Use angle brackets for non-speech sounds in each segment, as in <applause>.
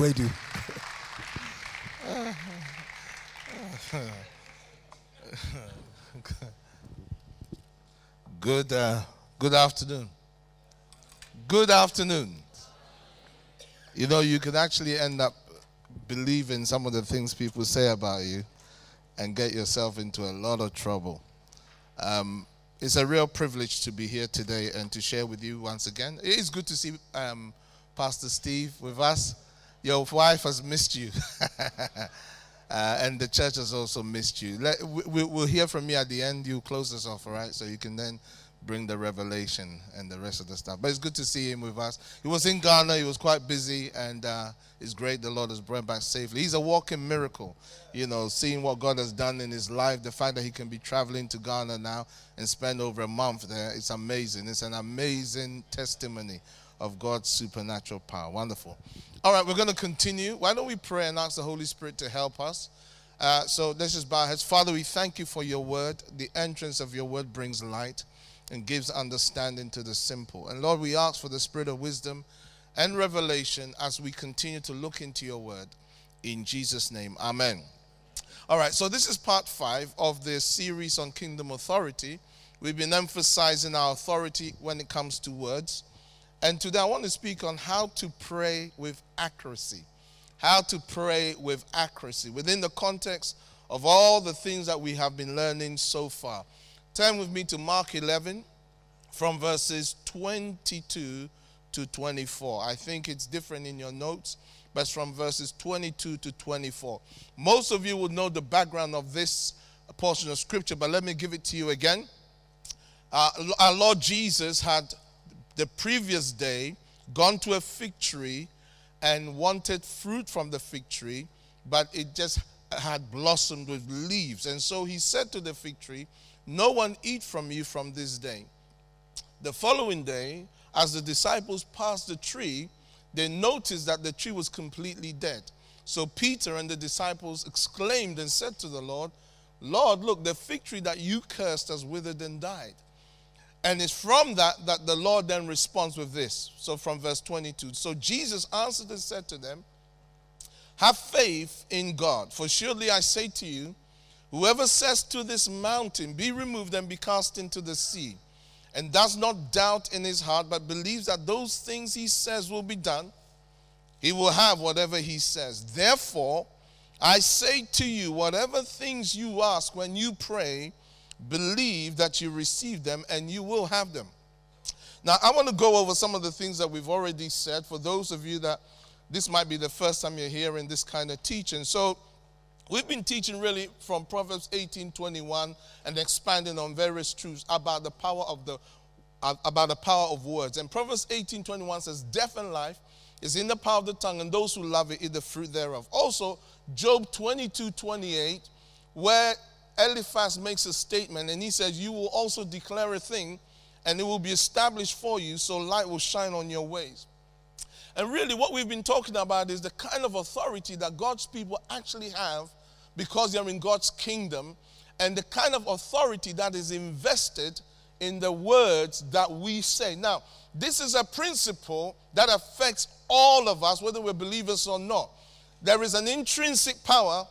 <laughs> Good, uh, good afternoon. Good afternoon. You know, you can actually end up believing some of the things people say about you and get yourself into a lot of trouble. Um, it's a real privilege to be here today and to share with you once again. It is good to see um, Pastor Steve with us. Your wife has missed you. <laughs> Uh, and the church has also missed you. Let, we, will hear from you at the end. You close us off, all right? So you can then bring the revelation and the rest of the stuff. But it's good to see him with us. He was in Ghana. He was quite busy, and uh, it's great the Lord has brought back safely. He's a walking miracle, you know, seeing what God has done in his life. The fact that he can be traveling to Ghana now and spend over a month there, it's amazing. It's an amazing testimony of God's supernatural power. Wonderful. All right, we're going to continue. Why don't we pray and ask the Holy Spirit to help us? Uh, so let's just bow our heads. Father, we thank you for your word. The entrance of your word brings light and gives understanding to the simple. And Lord, we ask for the spirit of wisdom and revelation as we continue to look into your word. In Jesus' name, amen. All right, so this is part five of the series on kingdom authority. We've been emphasizing our authority when it comes to words. And today I want to speak on how to pray with accuracy. How to pray with accuracy within the context of all the things that we have been learning so far. Turn with me to Mark 11 from verses 22 to 24. I think it's different in your notes, but from verses 22 to 24. Most of you would know the background of this portion of scripture, but let me give it to you again. Uh, our Lord Jesus had the previous day gone to a fig tree and wanted fruit from the fig tree, but it just had blossomed with leaves. And so he said to the fig tree, No one eat from you from this day. The following day, as the disciples passed the tree, they noticed that the tree was completely dead. So Peter and the disciples exclaimed and said to the Lord, Lord, look, the fig tree that you cursed has withered and died. And it's from that that the Lord then responds with this. So from verse 22. So Jesus answered and said to them, Have faith in God, for surely I say to you, whoever says to this mountain, Be removed and be cast into the sea, and does not doubt in his heart, but believes that those things he says will be done, he will have whatever he says. Therefore, I say to you, whatever things you ask when you pray, believe that you receive them and you will have them. Now, I want to go over some of the things that we've already said for those of you that this might be the first time you're hearing this kind of teaching. So, we've been teaching really from Proverbs 18 21 and expanding on various truths about the power of the uh, about the power of words. And Proverbs 18 21 says, Death and life is in the power of the tongue, and those who love it eat the fruit thereof. Also, Job 22 28, where Eliphaz makes a statement and he says, You will also declare a thing and it will be established for you, so light will shine on your ways. And really, what we've been talking about is the kind of authority that God's people actually have because they're in God's kingdom, and the kind of authority that is invested in the words that we say. Now, this is a principle that affects all of us, whether we're believers or not. There is an intrinsic power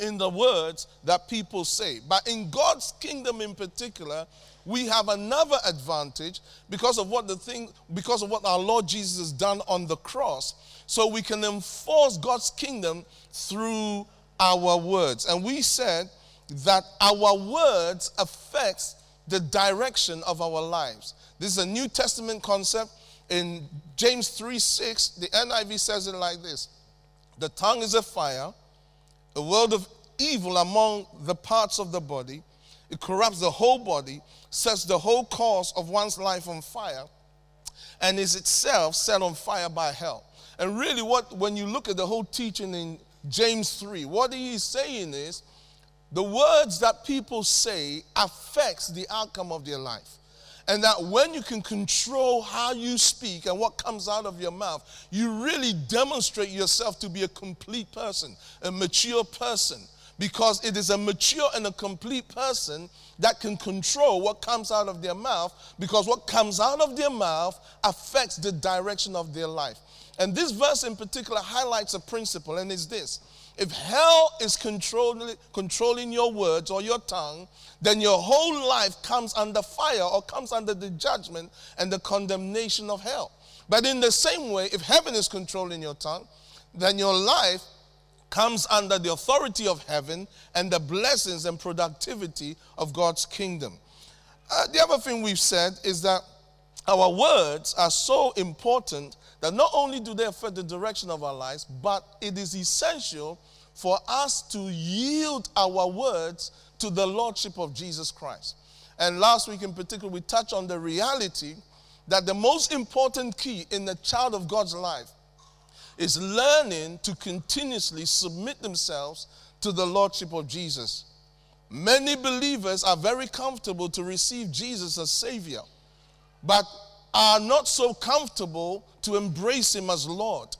in the words that people say. But in God's kingdom in particular, we have another advantage because of what the thing because of what our Lord Jesus has done on the cross. So we can enforce God's kingdom through our words. And we said that our words affects the direction of our lives. This is a New Testament concept in James 3 6. The NIV says it like this The tongue is a fire a world of evil among the parts of the body. It corrupts the whole body, sets the whole course of one's life on fire, and is itself set on fire by hell. And really, what when you look at the whole teaching in James 3, what he is saying is the words that people say affects the outcome of their life. And that when you can control how you speak and what comes out of your mouth, you really demonstrate yourself to be a complete person, a mature person. because it is a mature and a complete person that can control what comes out of their mouth because what comes out of their mouth affects the direction of their life. And this verse in particular highlights a principle, and it's this if hell is controlling, controlling your words or your tongue, then your whole life comes under fire or comes under the judgment and the condemnation of hell. But in the same way, if heaven is controlling your tongue, then your life comes under the authority of heaven and the blessings and productivity of God's kingdom. Uh, the other thing we've said is that our words are so important that not only do they affect the direction of our lives, but it is essential for us to yield our words to the Lordship of Jesus Christ. And last week in particular, we touched on the reality that the most important key in the child of God's life is learning to continuously submit themselves to the Lordship of Jesus. Many believers are very comfortable to receive Jesus as Savior, but are not so comfortable to embrace Him as Lord.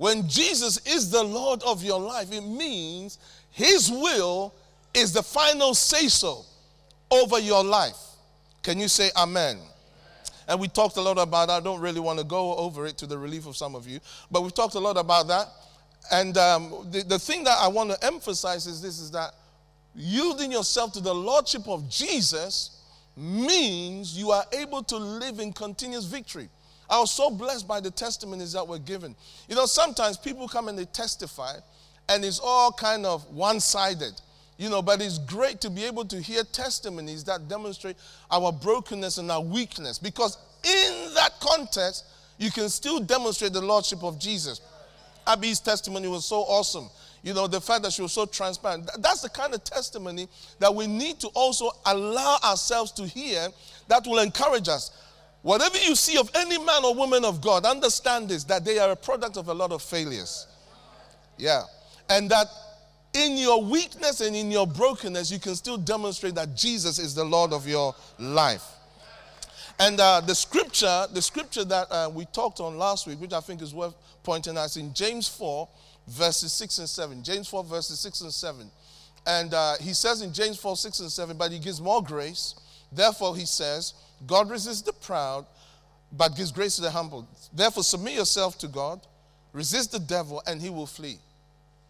When Jesus is the Lord of your life, it means His will is the final say so over your life. Can you say amen? And we talked a lot about that. I don't really want to go over it to the relief of some of you, but we've talked a lot about that. And um, the, the thing that I want to emphasize is this is that yielding yourself to the Lordship of Jesus means you are able to live in continuous victory. I was so blessed by the testimonies that were given. You know, sometimes people come and they testify, and it's all kind of one sided. You know, but it's great to be able to hear testimonies that demonstrate our brokenness and our weakness because in that context, you can still demonstrate the Lordship of Jesus. Abby's testimony was so awesome. You know, the fact that she was so transparent. That's the kind of testimony that we need to also allow ourselves to hear that will encourage us. Whatever you see of any man or woman of God, understand this that they are a product of a lot of failures. Yeah. And that in your weakness and in your brokenness, you can still demonstrate that Jesus is the Lord of your life. And uh, the scripture, the scripture that uh, we talked on last week, which I think is worth pointing out, is in James 4, verses 6 and 7. James 4, verses 6 and 7. And uh, he says in James 4, 6 and 7, but he gives more grace. Therefore, he says, God resists the proud, but gives grace to the humble. Therefore, submit yourself to God, resist the devil, and he will flee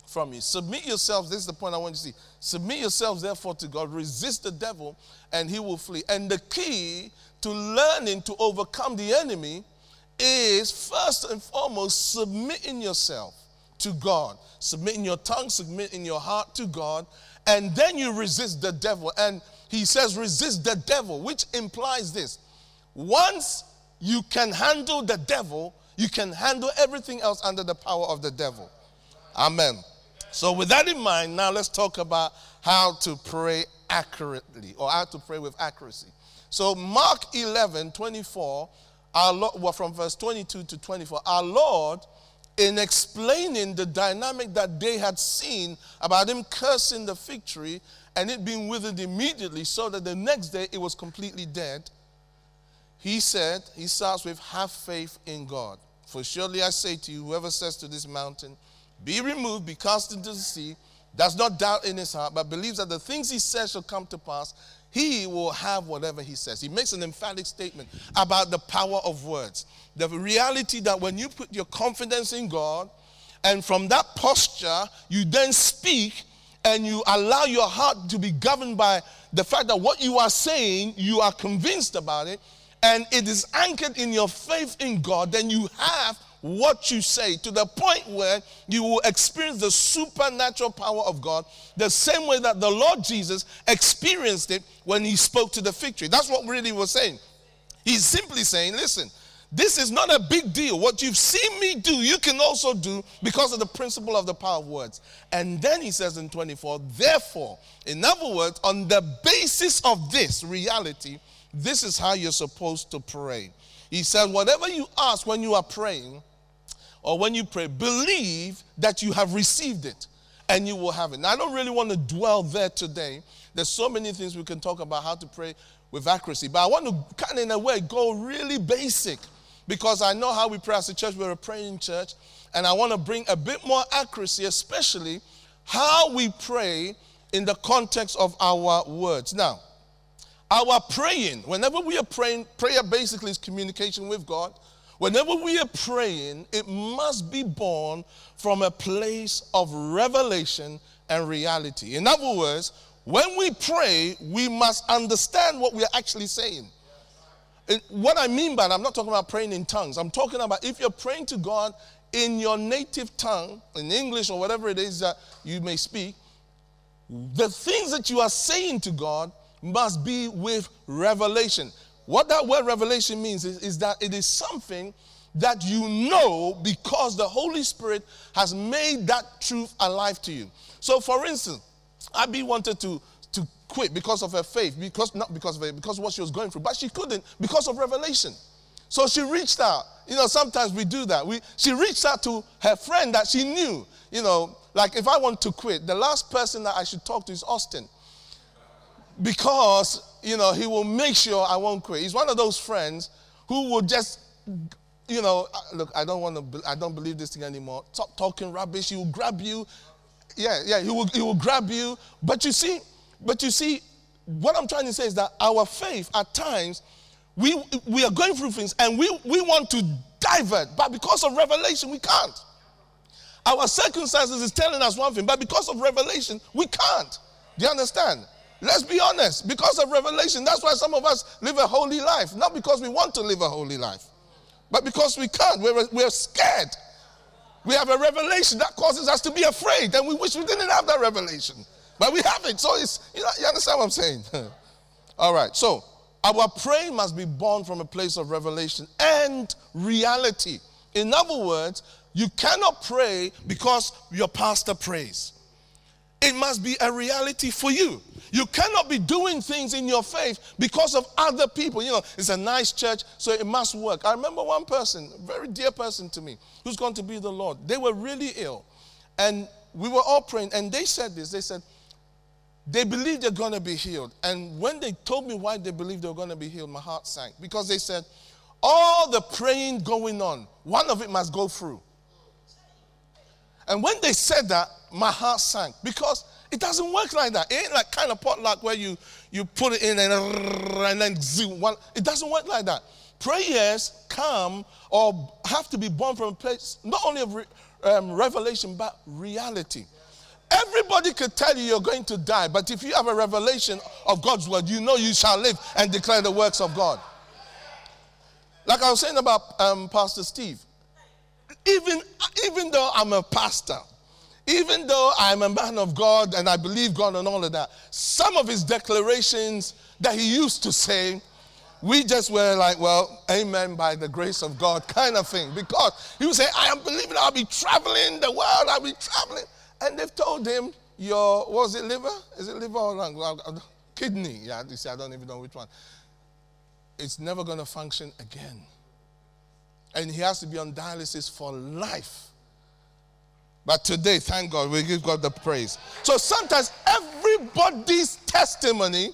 from you. Submit yourselves, this is the point I want you to see. Submit yourselves, therefore, to God, resist the devil, and he will flee. And the key to learning to overcome the enemy is first and foremost submitting yourself to God, submitting your tongue, submitting your heart to God, and then you resist the devil. And he says, resist the devil, which implies this once you can handle the devil, you can handle everything else under the power of the devil. Amen. So, with that in mind, now let's talk about how to pray accurately or how to pray with accuracy. So, Mark 11 24, our Lord, well, from verse 22 to 24, our Lord, in explaining the dynamic that they had seen about him cursing the fig tree and it being withered immediately, so that the next day it was completely dead, he said, He starts with, Have faith in God. For surely I say to you, whoever says to this mountain, be removed, be cast into the sea, does not doubt in his heart, but believes that the things he says shall come to pass, he will have whatever he says. He makes an emphatic statement about the power of words. The reality that when you put your confidence in God, and from that posture, you then speak and you allow your heart to be governed by the fact that what you are saying, you are convinced about it, and it is anchored in your faith in God, then you have what you say to the point where you will experience the supernatural power of God the same way that the Lord Jesus experienced it when he spoke to the fig tree. That's what really was saying. He's simply saying, listen, this is not a big deal. What you've seen me do, you can also do because of the principle of the power of words. And then he says in 24, therefore, in other words, on the basis of this reality, this is how you're supposed to pray. He says, whatever you ask when you are praying, or when you pray, believe that you have received it and you will have it. Now, I don't really want to dwell there today. There's so many things we can talk about how to pray with accuracy, but I want to kind of, in a way, go really basic because I know how we pray as a church. We're a praying church, and I want to bring a bit more accuracy, especially how we pray in the context of our words. Now, our praying, whenever we are praying, prayer basically is communication with God. Whenever we are praying, it must be born from a place of revelation and reality. In other words, when we pray, we must understand what we are actually saying. What I mean by that, I'm not talking about praying in tongues. I'm talking about if you're praying to God in your native tongue, in English or whatever it is that you may speak, the things that you are saying to God must be with revelation. What that word revelation means is, is that it is something that you know because the Holy Spirit has made that truth alive to you. So, for instance, Abby wanted to, to quit because of her faith, because not because of it, because of what she was going through, but she couldn't because of revelation. So she reached out. You know, sometimes we do that. We, she reached out to her friend that she knew. You know, like if I want to quit, the last person that I should talk to is Austin. Because, you know, he will make sure I won't quit. He's one of those friends who will just, you know, uh, look, I don't want to, I don't believe this thing anymore. Stop talking rubbish. He will grab you. Yeah, yeah, he will, he will grab you. But you see, but you see, what I'm trying to say is that our faith at times we, we are going through things and we, we want to divert, but because of revelation, we can't. Our circumstances is telling us one thing, but because of revelation, we can't. Do you understand? Let's be honest. Because of revelation, that's why some of us live a holy life. Not because we want to live a holy life, but because we can't. We're, we're scared. We have a revelation that causes us to be afraid, and we wish we didn't have that revelation. But we have it. So it's, you, know, you understand what I'm saying? <laughs> All right. So our praying must be born from a place of revelation and reality. In other words, you cannot pray because your pastor prays. It must be a reality for you. You cannot be doing things in your faith because of other people. You know, it's a nice church, so it must work. I remember one person, a very dear person to me, who's going to be the Lord. They were really ill. And we were all praying, and they said this. They said, they believe they're going to be healed. And when they told me why they believed they were going to be healed, my heart sank. Because they said, all the praying going on, one of it must go through. And when they said that, my heart sank. Because it doesn't work like that. It ain't like kind of potluck where you, you put it in and, and then zoom. It doesn't work like that. Prayers come or have to be born from a place not only of re, um, revelation, but reality. Everybody could tell you you're going to die, but if you have a revelation of God's word, you know you shall live and declare the works of God. Like I was saying about um, Pastor Steve, even, even though I'm a pastor, even though I'm a man of God and I believe God and all of that, some of his declarations that he used to say, we just were like, well, amen by the grace of God kind of thing. Because he would say, I am believing I'll be traveling the world, I'll be traveling. And they've told him, your, was it liver? Is it liver or lung? Kidney. Yeah, you see, I don't even know which one. It's never going to function again. And he has to be on dialysis for life. But today, thank God, we give God the praise. So sometimes everybody's testimony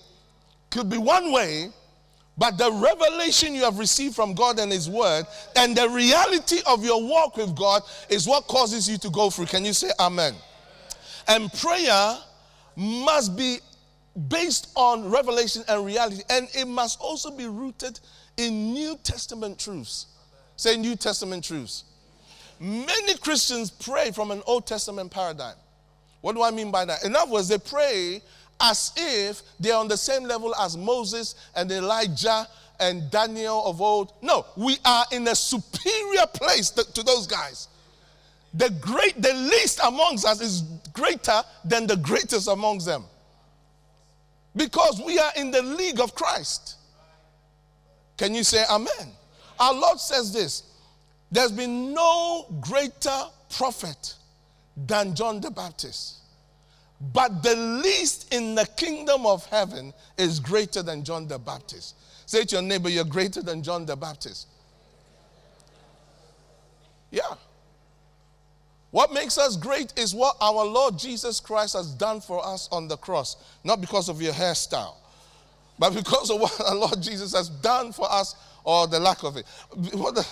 could be one way, but the revelation you have received from God and His Word and the reality of your walk with God is what causes you to go through. Can you say Amen? And prayer must be based on revelation and reality, and it must also be rooted in New Testament truths. Say New Testament truths. Many Christians pray from an Old Testament paradigm. What do I mean by that? In other words, they pray as if they're on the same level as Moses and Elijah and Daniel of old. No, we are in a superior place to those guys the great the least amongst us is greater than the greatest amongst them. Because we are in the league of christ. Can you say amen? Our lord says this there's been no greater prophet than john the baptist. But the least in the kingdom of heaven is greater than john the baptist. Say to your neighbor you're greater than john the baptist. Yeah what makes us great is what our Lord Jesus Christ has done for us on the cross, not because of your hairstyle, but because of <laughs> what our Lord Jesus has done for us or the lack of it. What, the,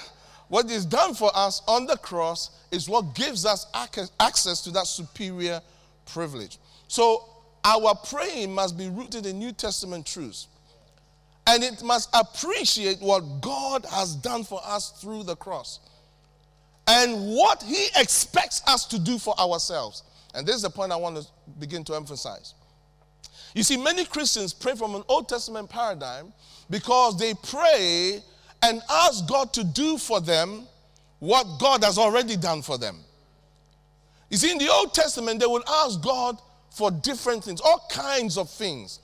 what is done for us on the cross is what gives us access to that superior privilege. So, our praying must be rooted in New Testament truths. And it must appreciate what God has done for us through the cross and what He expects us to do for ourselves. And this is the point I want to begin to emphasize. You see, many Christians pray from an Old Testament paradigm because they pray and ask God to do for them what God has already done for them. You see, in the Old Testament, they would ask God for different things, all kinds of things.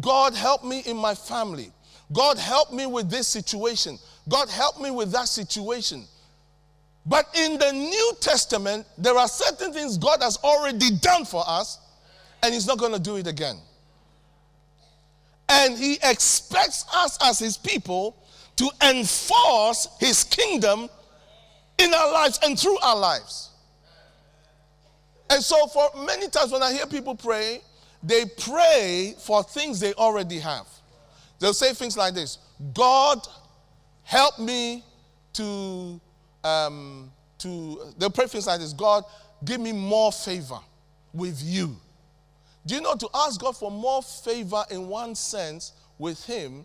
God, help me in my family. God, help me with this situation. God, help me with that situation. But in the New Testament, there are certain things God has already done for us, and He's not going to do it again. And He expects us as His people to enforce His kingdom in our lives and through our lives. And so, for many times when I hear people pray, they pray for things they already have. They'll say things like this God, help me to, um, to, they'll pray things like this God, give me more favor with you. Do you know to ask God for more favor in one sense with Him,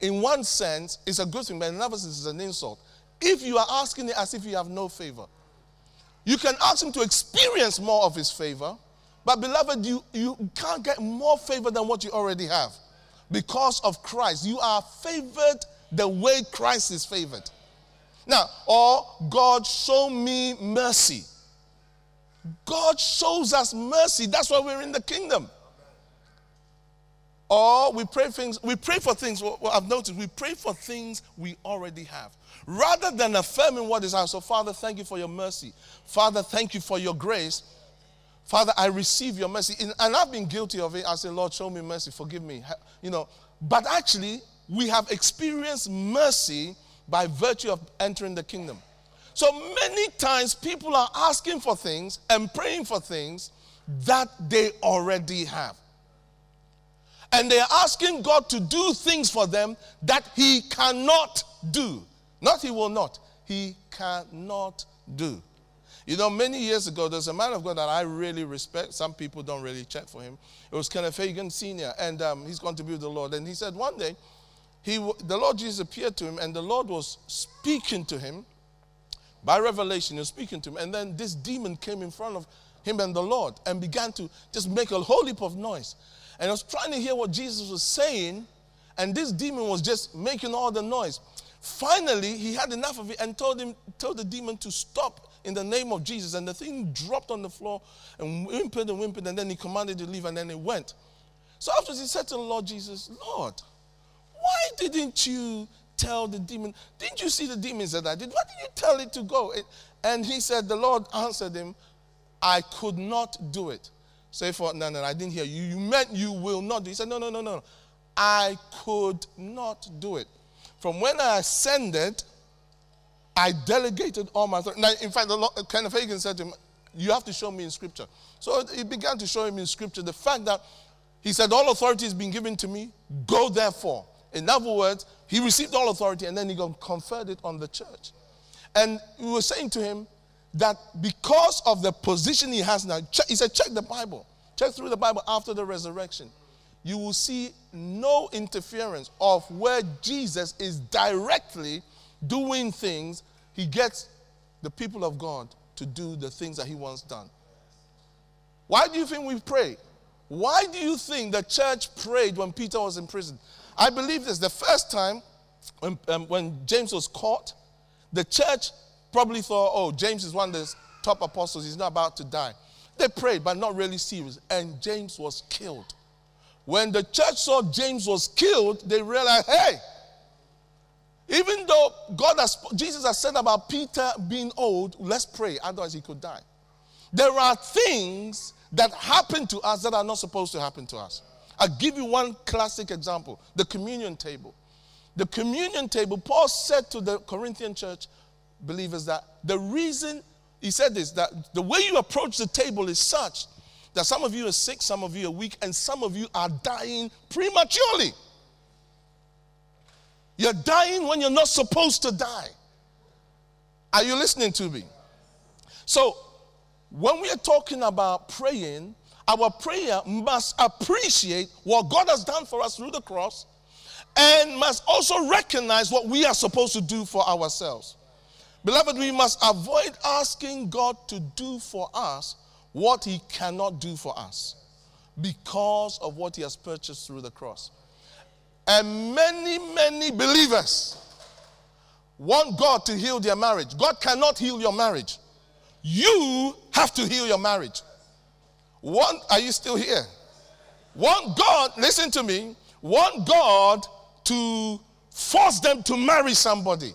in one sense, is a good thing, but in another sense, it's an insult. If you are asking it as if you have no favor, you can ask Him to experience more of His favor, but beloved, you, you can't get more favor than what you already have because of Christ. You are favored the way Christ is favored. Now, or God, show me mercy. God shows us mercy. That's why we're in the kingdom. Or we pray things, we pray for things. What I've noticed, we pray for things we already have. Rather than affirming what is ours. So, Father, thank you for your mercy. Father, thank you for your grace. Father, I receive your mercy. And I've been guilty of it. I say, Lord, show me mercy, forgive me. You know, but actually, we have experienced mercy by virtue of entering the kingdom. So many times people are asking for things and praying for things that they already have. And they're asking God to do things for them that He cannot do. Not He will not, He cannot do. You know, many years ago, there's a man of God that I really respect. Some people don't really check for him. It was Kenneth Hagin Sr., and um, he's going to be with the Lord. And he said one day, he, the Lord Jesus appeared to him, and the Lord was speaking to him by revelation. He was speaking to him, and then this demon came in front of him and the Lord and began to just make a whole heap of noise. And I was trying to hear what Jesus was saying, and this demon was just making all the noise. Finally, he had enough of it and told him, told the demon to stop in the name of Jesus. And the thing dropped on the floor and whimpered and whimpered, and then he commanded to leave, and then it went. So after he said to the Lord Jesus, Lord, why didn't you tell the demon? Didn't you see the demons that I did? Why did you tell it to go? And he said, The Lord answered him, I could not do it. Say for no, no, I didn't hear you. You meant you will not do. He said, No, no, no, no. I could not do it. From when I ascended, I delegated all my authority. Now, in fact, the Lord, Kenneth Hagin said to him, You have to show me in scripture. So he began to show him in scripture the fact that he said, All authority has been given to me, go therefore. In other words, he received all authority and then he conferred it on the church. And we were saying to him that because of the position he has now, he said, Check the Bible, check through the Bible after the resurrection. You will see no interference of where Jesus is directly doing things, he gets the people of God to do the things that he wants done. Why do you think we pray? Why do you think the church prayed when Peter was in prison? I believe this. The first time when, um, when James was caught, the church probably thought, oh, James is one of the top apostles. He's not about to die. They prayed, but not really serious. And James was killed. When the church saw James was killed, they realized, hey, even though God has, Jesus has said about Peter being old, let's pray, otherwise he could die. There are things that happen to us that are not supposed to happen to us. I'll give you one classic example the communion table. The communion table, Paul said to the Corinthian church believers that the reason, he said this, that the way you approach the table is such that some of you are sick, some of you are weak, and some of you are dying prematurely. You're dying when you're not supposed to die. Are you listening to me? So, when we are talking about praying, our prayer must appreciate what God has done for us through the cross and must also recognize what we are supposed to do for ourselves. Beloved, we must avoid asking God to do for us what He cannot do for us because of what He has purchased through the cross. And many, many believers want God to heal their marriage. God cannot heal your marriage. You have to heal your marriage. Want, are you still here? Want God, listen to me, want God to force them to marry somebody.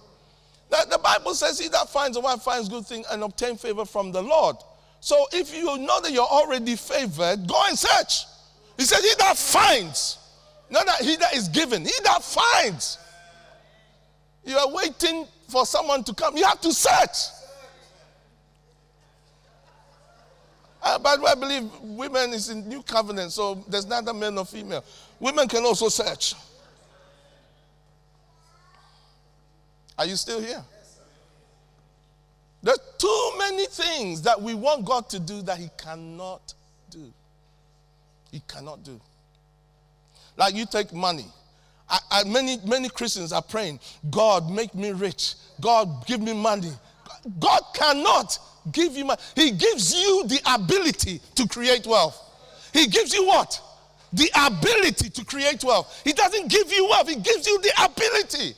That the Bible says, He that finds a wife finds good thing and obtain favor from the Lord. So if you know that you're already favored, go and search. He said, He that finds, not that he that is given, he that finds. You are waiting for someone to come. You have to search. Uh, way, I believe women is in new covenant, so there's neither male nor female. Women can also search. Are you still here? There's too many things that we want God to do that He cannot do. He cannot do. Like you take money. I, I, many, many Christians are praying, God, make me rich. God, give me money. God cannot give you money. He gives you the ability to create wealth. He gives you what? The ability to create wealth. He doesn't give you wealth, He gives you the ability.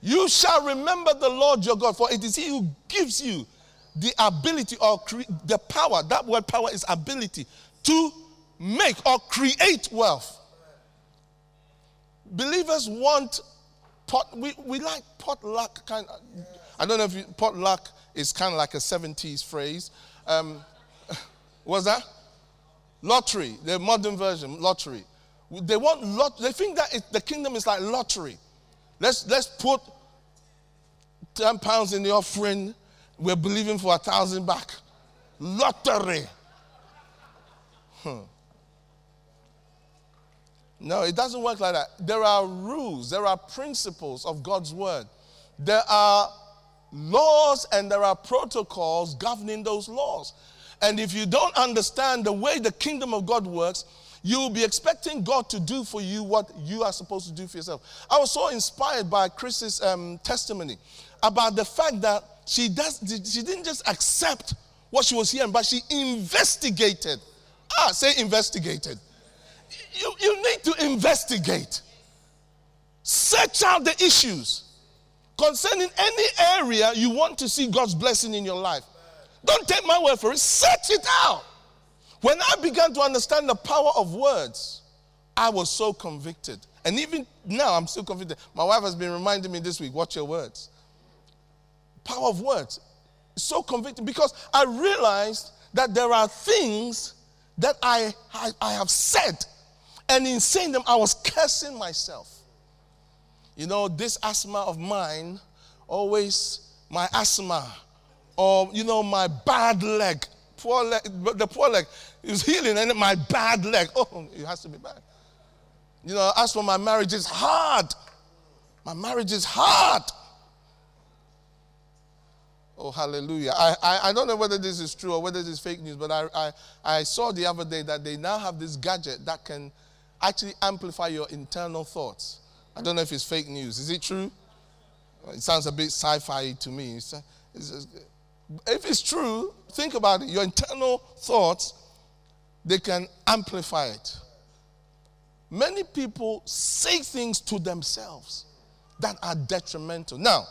You shall remember the Lord your God, for it is He who gives you the ability or cre- the power. That word power is ability to make or create wealth. Believers want pot, we, we like potluck kind of, I don't know if you, potluck is kind of like a 70s phrase. Um, <laughs> what's that? Lottery, the modern version, lottery. They want lot, they think that it, the kingdom is like lottery. Let's let's put 10 pounds in the offering. We're believing for a thousand back. Lottery. Hmm. No, it doesn't work like that. There are rules, there are principles of God's word. There are laws and there are protocols governing those laws. And if you don't understand the way the kingdom of God works, you will be expecting God to do for you what you are supposed to do for yourself. I was so inspired by Chris's um, testimony about the fact that she, does, she didn't just accept what she was hearing, but she investigated. Ah, say investigated you, you need to investigate. Search out the issues concerning any area you want to see God's blessing in your life. Don't take my word for it, search it out. When I began to understand the power of words, I was so convicted. And even now, I'm still convicted. My wife has been reminding me this week watch your words. Power of words. So convicted because I realized that there are things that I, I, I have said and in saying them, I was cursing myself. You know, this asthma of mine, always my asthma, or, you know, my bad leg, poor leg, the poor leg is healing, and my bad leg, oh, it has to be bad. You know, as for my marriage, it's hard. My marriage is hard. Oh, hallelujah. I, I, I, don't know whether this is true or whether this is fake news, but I, I, I saw the other day that they now have this gadget that can actually amplify your internal thoughts. I don't know if it's fake news. Is it true? It sounds a bit sci fi to me. It's, it's, if it's true, think about it. Your internal thoughts, they can amplify it. Many people say things to themselves that are detrimental. Now,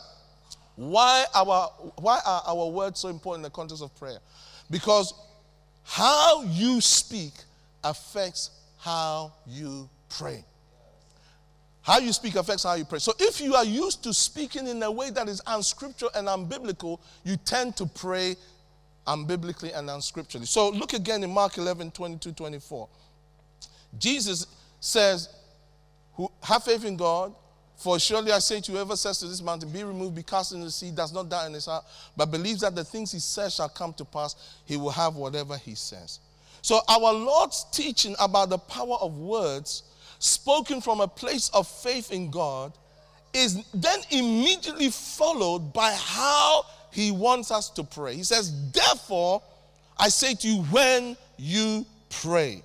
why, our, why are our words so important in the context of prayer? Because how you speak affects how you pray. How you speak affects how you pray. So if you are used to speaking in a way that is unscriptural and unbiblical, you tend to pray unbiblically and unscripturally. So look again in Mark 11, 22, 24. Jesus says, Have faith in God, for surely I say to whoever says to this mountain, Be removed, be cast into the sea, does not doubt in his heart, but believes that the things he says shall come to pass, he will have whatever he says. So, our Lord's teaching about the power of words spoken from a place of faith in God is then immediately followed by how he wants us to pray. He says, Therefore, I say to you, when you pray.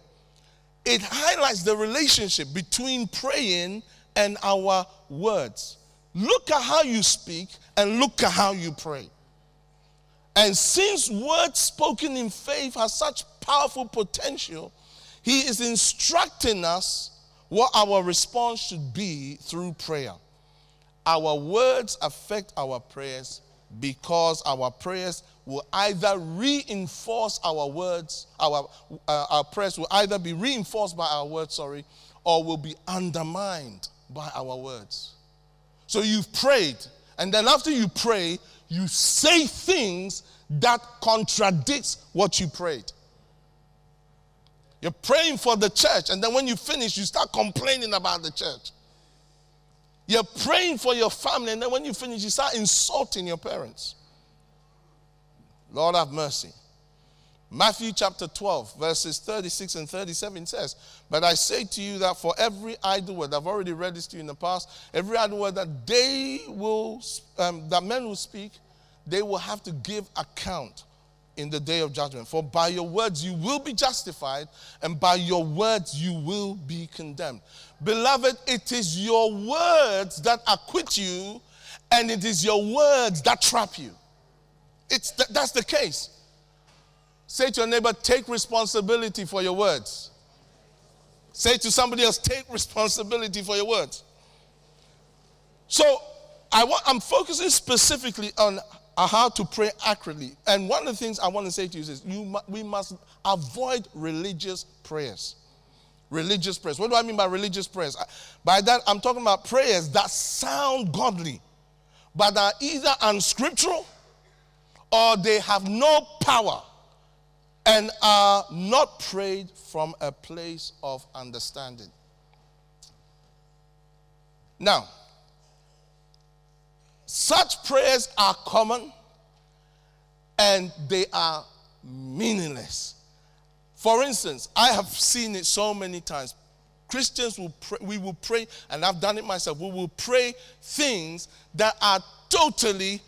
It highlights the relationship between praying and our words. Look at how you speak and look at how you pray. And since words spoken in faith has such powerful potential, he is instructing us what our response should be through prayer. Our words affect our prayers because our prayers will either reinforce our words, our, uh, our prayers will either be reinforced by our words, sorry, or will be undermined by our words. So you've prayed, and then after you pray, you say things that contradicts what you prayed. You're praying for the church, and then when you finish, you start complaining about the church. You're praying for your family, and then when you finish, you start insulting your parents. Lord have mercy. Matthew chapter 12, verses 36 and 37 says, But I say to you that for every idle word, I've already read this to you in the past, every idle word that they will, um, that men will speak, they will have to give account in the day of judgment. For by your words you will be justified, and by your words you will be condemned. Beloved, it is your words that acquit you, and it is your words that trap you. It's th- that's the case. Say to your neighbor, take responsibility for your words. Say to somebody else, take responsibility for your words. So I want, I'm focusing specifically on how to pray accurately. And one of the things I want to say to you is you, we must avoid religious prayers. Religious prayers. What do I mean by religious prayers? By that, I'm talking about prayers that sound godly, but are either unscriptural or they have no power and are not prayed from a place of understanding. Now, such prayers are common and they are meaningless. For instance, I have seen it so many times. Christians will pray, we will pray, and I've done it myself. We will pray things that are totally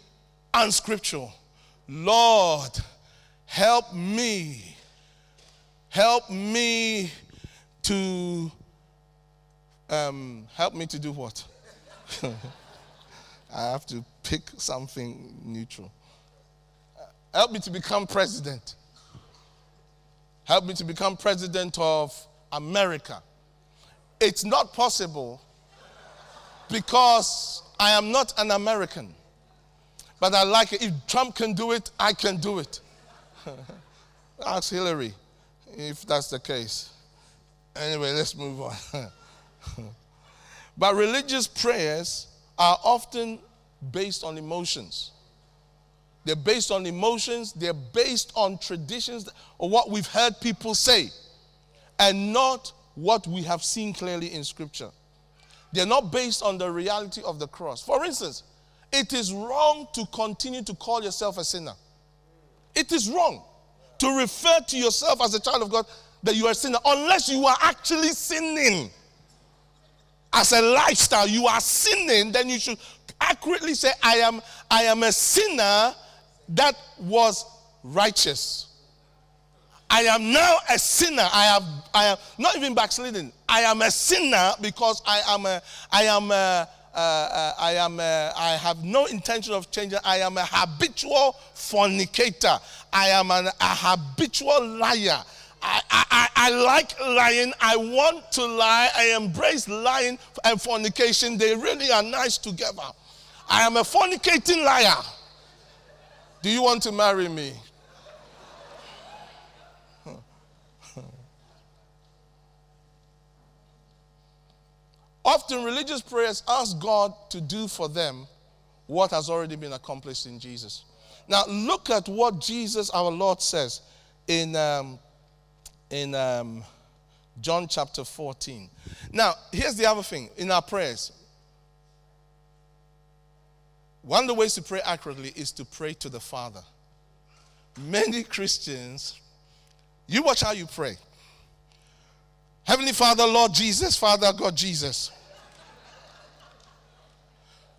unscriptural. Lord, help me. Help me to um, help me to do what? <laughs> I have to pick something neutral. Help me to become president. Help me to become president of America. It's not possible because I am not an American. But I like it. If Trump can do it, I can do it. <laughs> Ask Hillary if that's the case. Anyway, let's move on. <laughs> but religious prayers are often based on emotions. They're based on emotions, they're based on traditions or what we've heard people say, and not what we have seen clearly in Scripture. They're not based on the reality of the cross. For instance, it is wrong to continue to call yourself a sinner. It is wrong to refer to yourself as a child of God that you are a sinner unless you are actually sinning. As a lifestyle, you are sinning, then you should accurately say, I am, I am a sinner that was righteous. I am now a sinner. I have, I am not even backsliding. I am a sinner because I am a, I am a, uh, uh, I am a, I have no intention of changing. I am a habitual fornicator. I am an, a habitual liar. I, I, I like lying. I want to lie. I embrace lying and fornication. They really are nice together. I am a fornicating liar. Do you want to marry me? <laughs> Often religious prayers ask God to do for them what has already been accomplished in Jesus. Now, look at what Jesus, our Lord, says in, um, in um, John chapter 14. Now, here's the other thing in our prayers. One of the ways to pray accurately is to pray to the Father. Many Christians, you watch how you pray. Heavenly Father, Lord Jesus, Father God Jesus.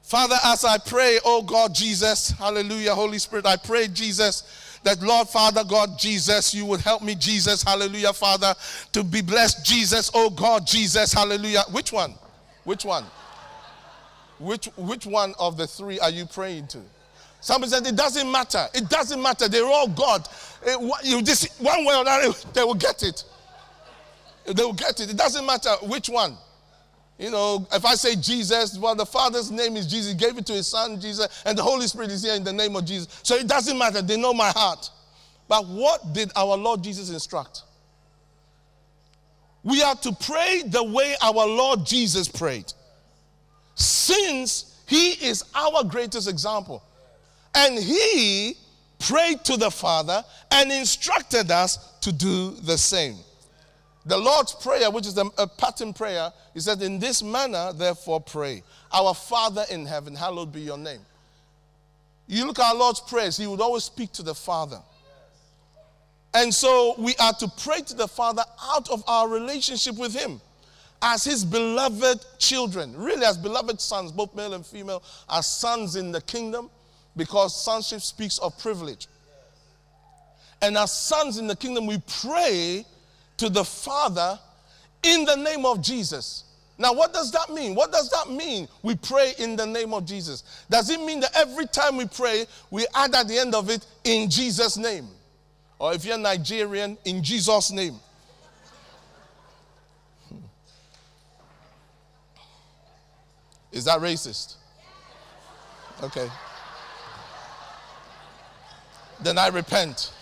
Father, as I pray, oh God Jesus, hallelujah, Holy Spirit, I pray, Jesus, that Lord, Father, God, Jesus, you would help me, Jesus, hallelujah, Father, to be blessed, Jesus, oh God, Jesus, hallelujah. Which one? Which one? Which, which one of the three are you praying to? Somebody said, It doesn't matter. It doesn't matter. They're all God. Eh, it, you just, one way or another, <laughs> they will get it. They will get it. It doesn't matter which one. You know, if I say Jesus, well, the Father's name is Jesus, he gave it to his Son, Jesus, and the Holy Spirit is here in the name of Jesus. So it doesn't matter. They know my heart. But what did our Lord Jesus instruct? We are to pray the way our Lord Jesus prayed. Since he is our greatest example. And he prayed to the Father and instructed us to do the same. The Lord's Prayer, which is a pattern prayer, he said, In this manner, therefore, pray. Our Father in heaven, hallowed be your name. You look at our Lord's prayers, he would always speak to the Father. And so we are to pray to the Father out of our relationship with him as his beloved children, really as beloved sons, both male and female, as sons in the kingdom, because sonship speaks of privilege. And as sons in the kingdom, we pray to the Father in the name of Jesus. Now, what does that mean? What does that mean? We pray in the name of Jesus. Does it mean that every time we pray, we add at the end of it, in Jesus' name? Or if you're Nigerian, in Jesus' name? Hmm. Is that racist? Okay. Then I repent.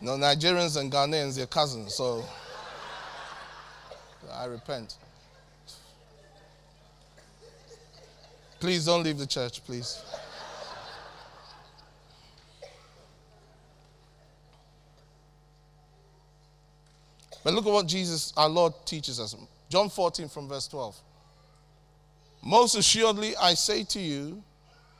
No, Nigerians and Ghanaians, they're cousins, so I repent. Please don't leave the church, please. But look at what Jesus, our Lord, teaches us. John 14 from verse 12. Most assuredly, I say to you,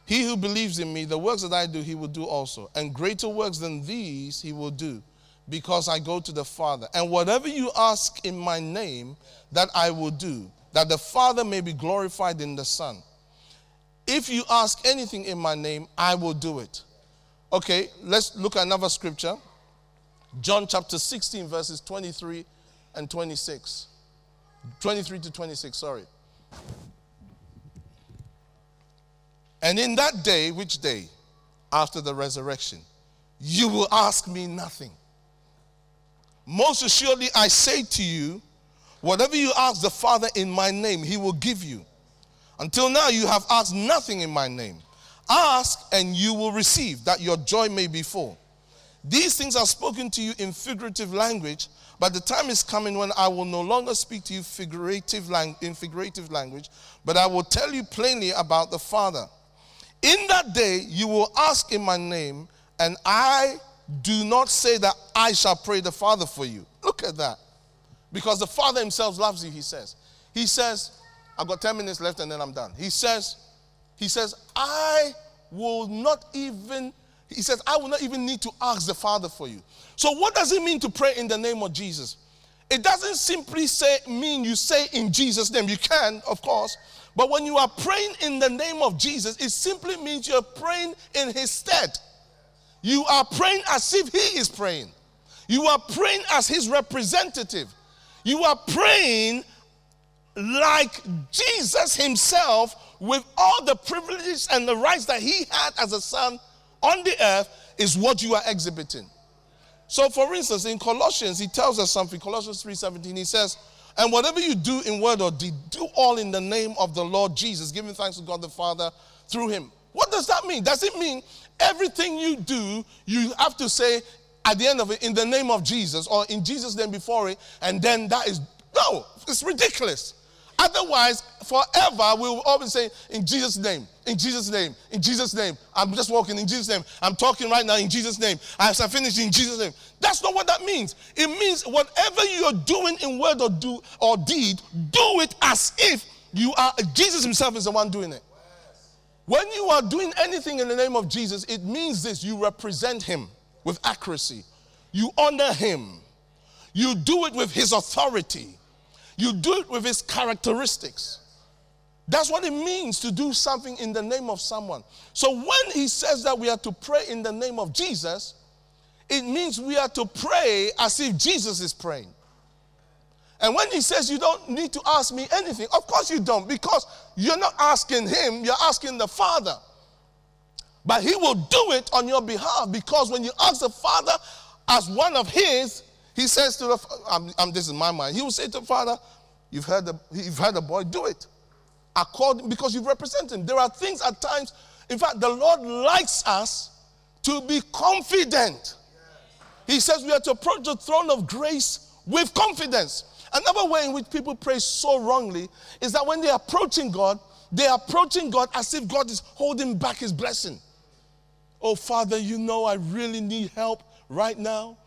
he who believes in me, the works that I do, he will do also. And greater works than these he will do, because I go to the Father. And whatever you ask in my name, that I will do, that the Father may be glorified in the Son. If you ask anything in my name, I will do it. Okay, let's look at another scripture. John chapter 16, verses 23 and 26. 23 to 26, sorry. And in that day, which day? After the resurrection, you will ask me nothing. Most assuredly, I say to you, whatever you ask the Father in my name, he will give you. Until now, you have asked nothing in my name. Ask and you will receive, that your joy may be full. These things are spoken to you in figurative language, but the time is coming when I will no longer speak to you figurative lang- in figurative language, but I will tell you plainly about the Father. In that day, you will ask in my name, and I do not say that I shall pray the Father for you. Look at that. Because the Father himself loves you, he says. He says, I've got 10 minutes left and then I'm done. He says, He says, I will not even, he says, I will not even need to ask the Father for you. So, what does it mean to pray in the name of Jesus? It doesn't simply say mean you say in Jesus' name. You can, of course, but when you are praying in the name of Jesus, it simply means you're praying in his stead. You are praying as if he is praying. You are praying as his representative. You are praying like Jesus himself with all the privileges and the rights that he had as a son on the earth is what you are exhibiting. So for instance in Colossians he tells us something Colossians 3:17 he says and whatever you do in word or deed, do all in the name of the Lord Jesus, giving thanks to God the Father through him. What does that mean? Does it mean everything you do, you have to say at the end of it, in the name of Jesus, or in Jesus' name before it, and then that is no, it's ridiculous. Otherwise, forever we will always say, in Jesus' name, in Jesus' name, in Jesus' name. I'm just walking in Jesus' name. I'm talking right now in Jesus' name. As I finish in Jesus' name. That's not what that means. It means whatever you're doing in word or do or deed, do it as if you are Jesus Himself is the one doing it. When you are doing anything in the name of Jesus, it means this you represent Him with accuracy, you honor Him, you do it with His authority. You do it with his characteristics. That's what it means to do something in the name of someone. So when he says that we are to pray in the name of Jesus, it means we are to pray as if Jesus is praying. And when he says you don't need to ask me anything, of course you don't, because you're not asking him, you're asking the Father. But he will do it on your behalf because when you ask the Father as one of his, he says to the I'm, I'm this is my mind. He will say to the Father, You've heard the you've heard the boy, do it. According because you represent him. There are things at times, in fact, the Lord likes us to be confident. He says we are to approach the throne of grace with confidence. Another way in which people pray so wrongly is that when they're approaching God, they're approaching God as if God is holding back his blessing. Oh, Father, you know I really need help right now.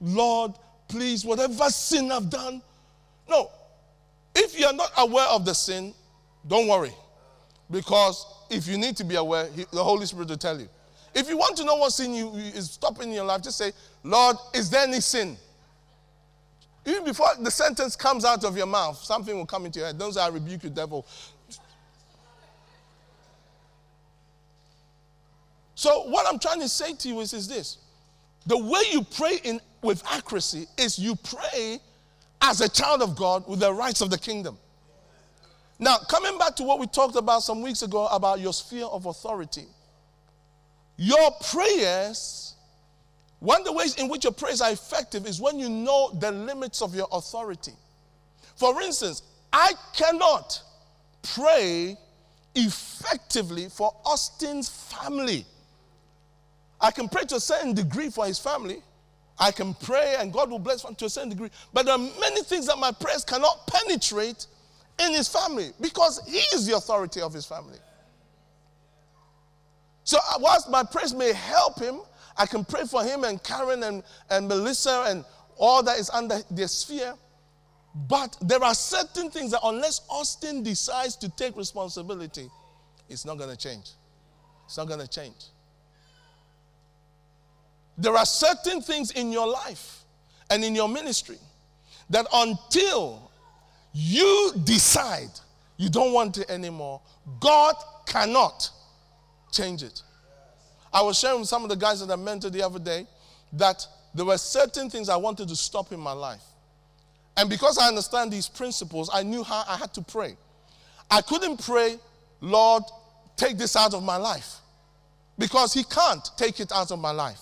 Lord, please, whatever sin I've done. No. If you're not aware of the sin, don't worry. Because if you need to be aware, the Holy Spirit will tell you. If you want to know what sin you, is stopping in your life, just say, Lord, is there any sin? Even before the sentence comes out of your mouth, something will come into your head. Don't say, I rebuke you, devil. So, what I'm trying to say to you is, is this the way you pray in, with accuracy is you pray as a child of God with the rights of the kingdom. Now, coming back to what we talked about some weeks ago about your sphere of authority, your prayers one of the ways in which your prayers are effective is when you know the limits of your authority. For instance, I cannot pray effectively for Austin's family. I can pray to a certain degree for his family. I can pray and God will bless to a certain degree. But there are many things that my prayers cannot penetrate in his family because he is the authority of his family. So, uh, whilst my prayers may help him, I can pray for him and Karen and, and Melissa and all that is under their sphere. But there are certain things that, unless Austin decides to take responsibility, it's not going to change. It's not going to change. There are certain things in your life and in your ministry that until you decide you don't want it anymore, God cannot change it. I was sharing with some of the guys that I mentored the other day that there were certain things I wanted to stop in my life. And because I understand these principles, I knew how I had to pray. I couldn't pray, Lord, take this out of my life, because He can't take it out of my life.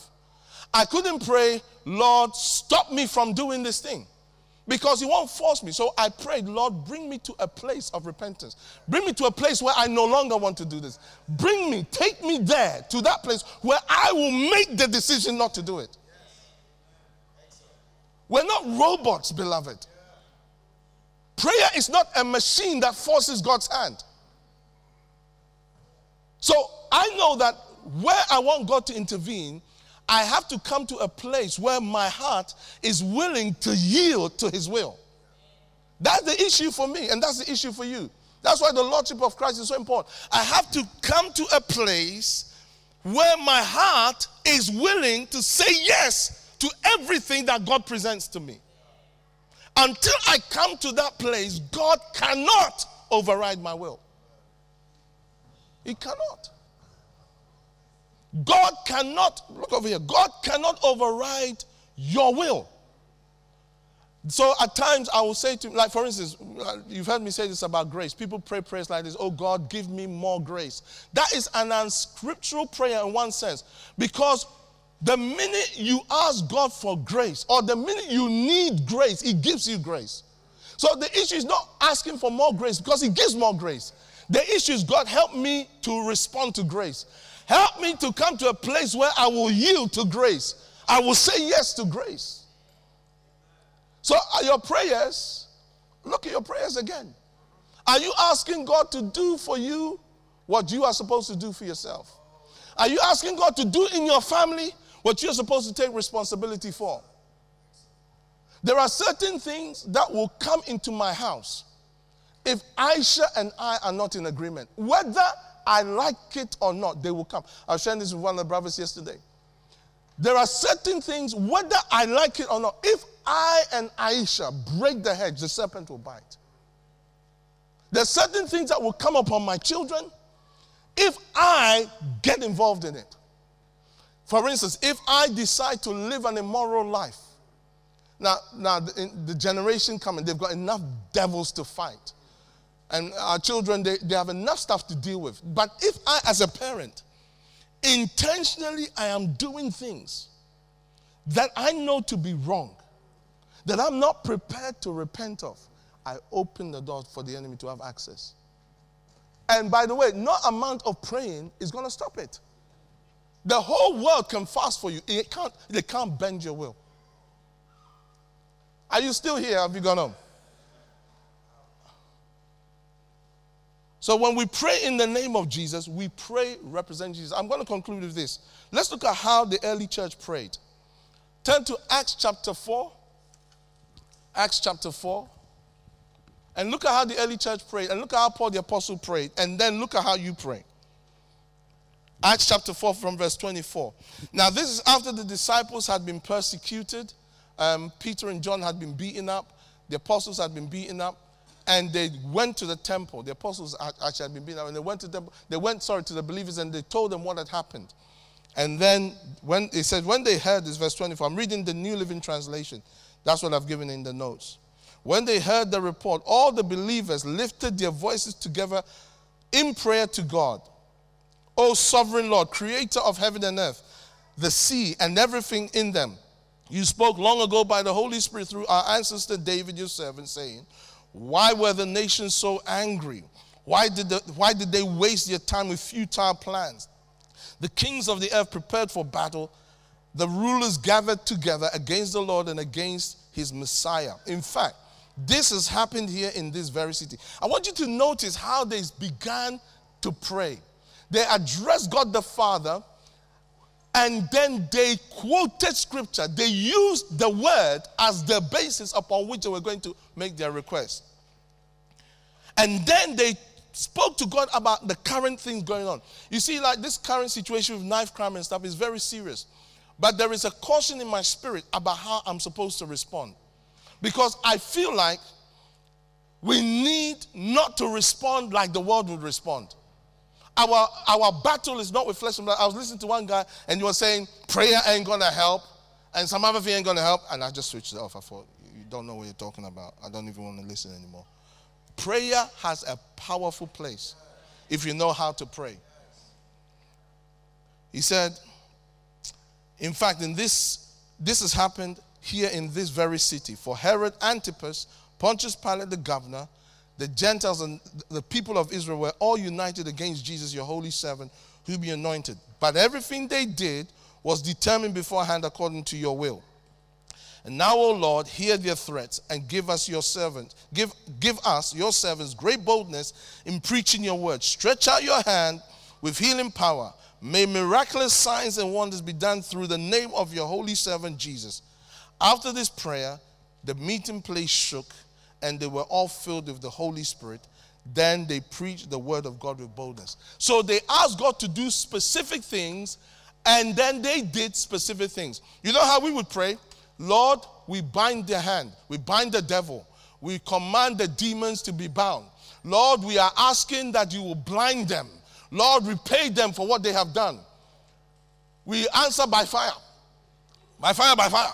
I couldn't pray, Lord, stop me from doing this thing because he won't force me. So I prayed, Lord, bring me to a place of repentance. Bring me to a place where I no longer want to do this. Bring me, take me there to that place where I will make the decision not to do it. We're not robots, beloved. Prayer is not a machine that forces God's hand. So I know that where I want God to intervene, I have to come to a place where my heart is willing to yield to his will. That's the issue for me, and that's the issue for you. That's why the Lordship of Christ is so important. I have to come to a place where my heart is willing to say yes to everything that God presents to me. Until I come to that place, God cannot override my will. He cannot. God cannot, look over here, God cannot override your will. So at times I will say to, like for instance, you've heard me say this about grace. People pray prayers like this, oh God, give me more grace. That is an unscriptural prayer in one sense. Because the minute you ask God for grace, or the minute you need grace, He gives you grace. So the issue is not asking for more grace because He gives more grace. The issue is God, help me to respond to grace. Help me to come to a place where I will yield to grace. I will say yes to grace. So, are your prayers, look at your prayers again. Are you asking God to do for you what you are supposed to do for yourself? Are you asking God to do in your family what you're supposed to take responsibility for? There are certain things that will come into my house if Aisha and I are not in agreement. Whether I like it or not, they will come. I was sharing this with one of the brothers yesterday. There are certain things, whether I like it or not, if I and Aisha break the hedge, the serpent will bite. There's certain things that will come upon my children if I get involved in it. For instance, if I decide to live an immoral life, now, now the, the generation coming, they've got enough devils to fight. And our children, they, they have enough stuff to deal with. But if I, as a parent, intentionally I am doing things that I know to be wrong, that I'm not prepared to repent of, I open the door for the enemy to have access. And by the way, no amount of praying is going to stop it. The whole world can fast for you. It can't, they can't bend your will. Are you still here? Have you gone home? So when we pray in the name of Jesus, we pray represent Jesus. I'm going to conclude with this. Let's look at how the early church prayed. Turn to Acts chapter 4. Acts chapter 4. And look at how the early church prayed. And look at how Paul the apostle prayed. And then look at how you pray. Acts chapter 4 from verse 24. Now, this is after the disciples had been persecuted. Um, Peter and John had been beaten up. The apostles had been beaten up. And they went to the temple. The apostles actually had been beaten up. And they went to the, they went, sorry, to the believers and they told them what had happened. And then when it said, when they heard this, verse 24, I'm reading the New Living Translation. That's what I've given in the notes. When they heard the report, all the believers lifted their voices together in prayer to God. O sovereign Lord, creator of heaven and earth, the sea and everything in them. You spoke long ago by the Holy Spirit through our ancestor David, your servant, saying, Why were the nations so angry? Why did, the, why did they waste their time with futile plans? The kings of the earth prepared for battle. The rulers gathered together against the Lord and against his Messiah. In fact, this has happened here in this very city. I want you to notice how they began to pray. They addressed God the Father and then they quoted scripture. They used the word as the basis upon which they were going to make their request. And then they spoke to God about the current things going on. You see, like this current situation with knife crime and stuff is very serious. But there is a caution in my spirit about how I'm supposed to respond. Because I feel like we need not to respond like the world would respond. Our, our battle is not with flesh and blood. I was listening to one guy and he was saying, prayer ain't to help and some other thing ain't to help. And I just switched it off. I thought, don't know what you're talking about. I don't even want to listen anymore. Prayer has a powerful place if you know how to pray. He said, in fact, in this, this has happened here in this very city. For Herod Antipas, Pontius Pilate the governor, the Gentiles and the people of Israel were all united against Jesus, your holy servant, who be anointed. But everything they did was determined beforehand according to your will. And now, O Lord, hear their threats and give us your servant, give, give us, your servants, great boldness in preaching your word. Stretch out your hand with healing power. May miraculous signs and wonders be done through the name of your holy servant Jesus. After this prayer, the meeting place shook, and they were all filled with the Holy Spirit. Then they preached the word of God with boldness. So they asked God to do specific things, and then they did specific things. You know how we would pray? Lord, we bind the hand, we bind the devil, we command the demons to be bound. Lord, we are asking that you will blind them. Lord, repay them for what they have done. We answer by fire. By fire, by fire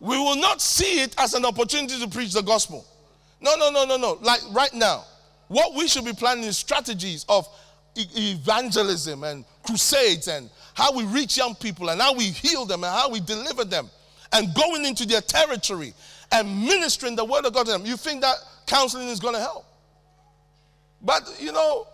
we will not see it as an opportunity to preach the gospel. No, no, no, no, no. Like right now, what we should be planning is strategies of evangelism and crusades and how we reach young people and how we heal them and how we deliver them and going into their territory and ministering the word of God to them. You think that counseling is going to help? But you know,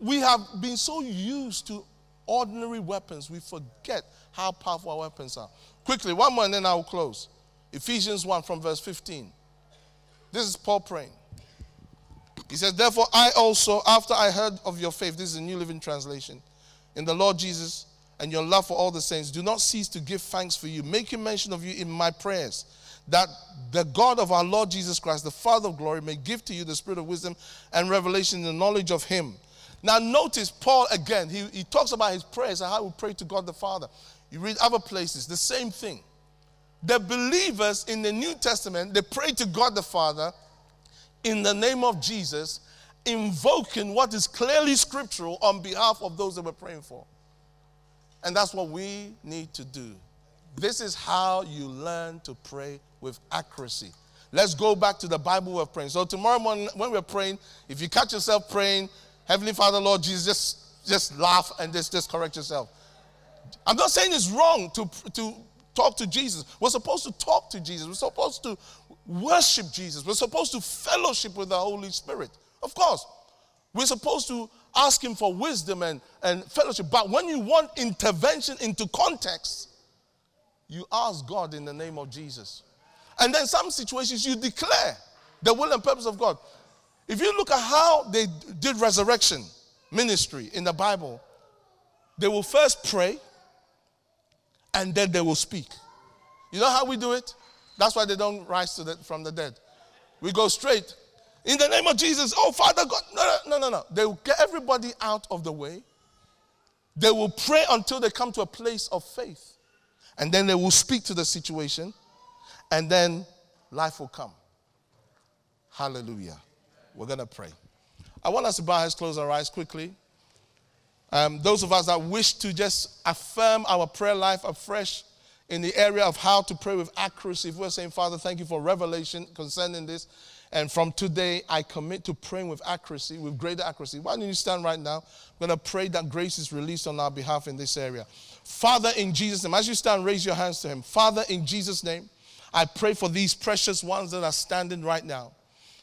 we have been so used to ordinary weapons, we forget how powerful our weapons are. Quickly, one more and then I'll close. Ephesians 1 from verse 15. This is Paul praying. He says, Therefore, I also, after I heard of your faith, this is a New Living Translation, in the Lord Jesus and your love for all the saints, do not cease to give thanks for you, making mention of you in my prayers, that the God of our Lord Jesus Christ, the Father of glory, may give to you the spirit of wisdom and revelation in the knowledge of him. Now, notice Paul again, he, he talks about his prayers and how we pray to God the Father. You read other places, the same thing the believers in the New Testament, they pray to God the Father in the name of Jesus, invoking what is clearly scriptural on behalf of those that we're praying for. And that's what we need to do. This is how you learn to pray with accuracy. Let's go back to the Bible we're praying. So tomorrow morning, when we're praying, if you catch yourself praying, Heavenly Father, Lord Jesus, just, just laugh and just, just correct yourself. I'm not saying it's wrong to, to talk to Jesus. We're supposed to talk to Jesus. We're supposed to worship Jesus. We're supposed to fellowship with the Holy Spirit. Of course, we're supposed to ask Him for wisdom and, and fellowship. But when you want intervention into context, you ask God in the name of Jesus. And then some situations you declare the will and purpose of God. If you look at how they did resurrection ministry in the Bible, they will first pray and then they will speak. You know how we do it? That's why they don't rise to the, from the dead. We go straight. In the name of Jesus, oh Father God. No, no, no, no. They will get everybody out of the way. They will pray until they come to a place of faith. And then they will speak to the situation. And then life will come. Hallelujah. We're going to pray. I want us to bow our heads, close our eyes quickly. Um, those of us that wish to just affirm our prayer life afresh in the area of how to pray with accuracy, if we're saying, Father, thank you for revelation concerning this. And from today, I commit to praying with accuracy, with greater accuracy. Why don't you stand right now? I'm going to pray that grace is released on our behalf in this area. Father, in Jesus' name, as you stand, raise your hands to Him. Father, in Jesus' name, I pray for these precious ones that are standing right now,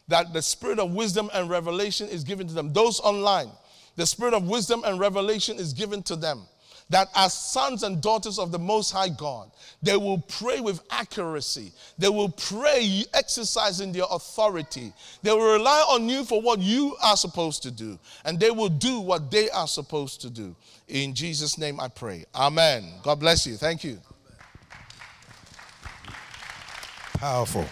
that the spirit of wisdom and revelation is given to them. Those online, the spirit of wisdom and revelation is given to them that as sons and daughters of the Most High God, they will pray with accuracy. They will pray exercising their authority. They will rely on you for what you are supposed to do, and they will do what they are supposed to do. In Jesus' name I pray. Amen. God bless you. Thank you. Powerful.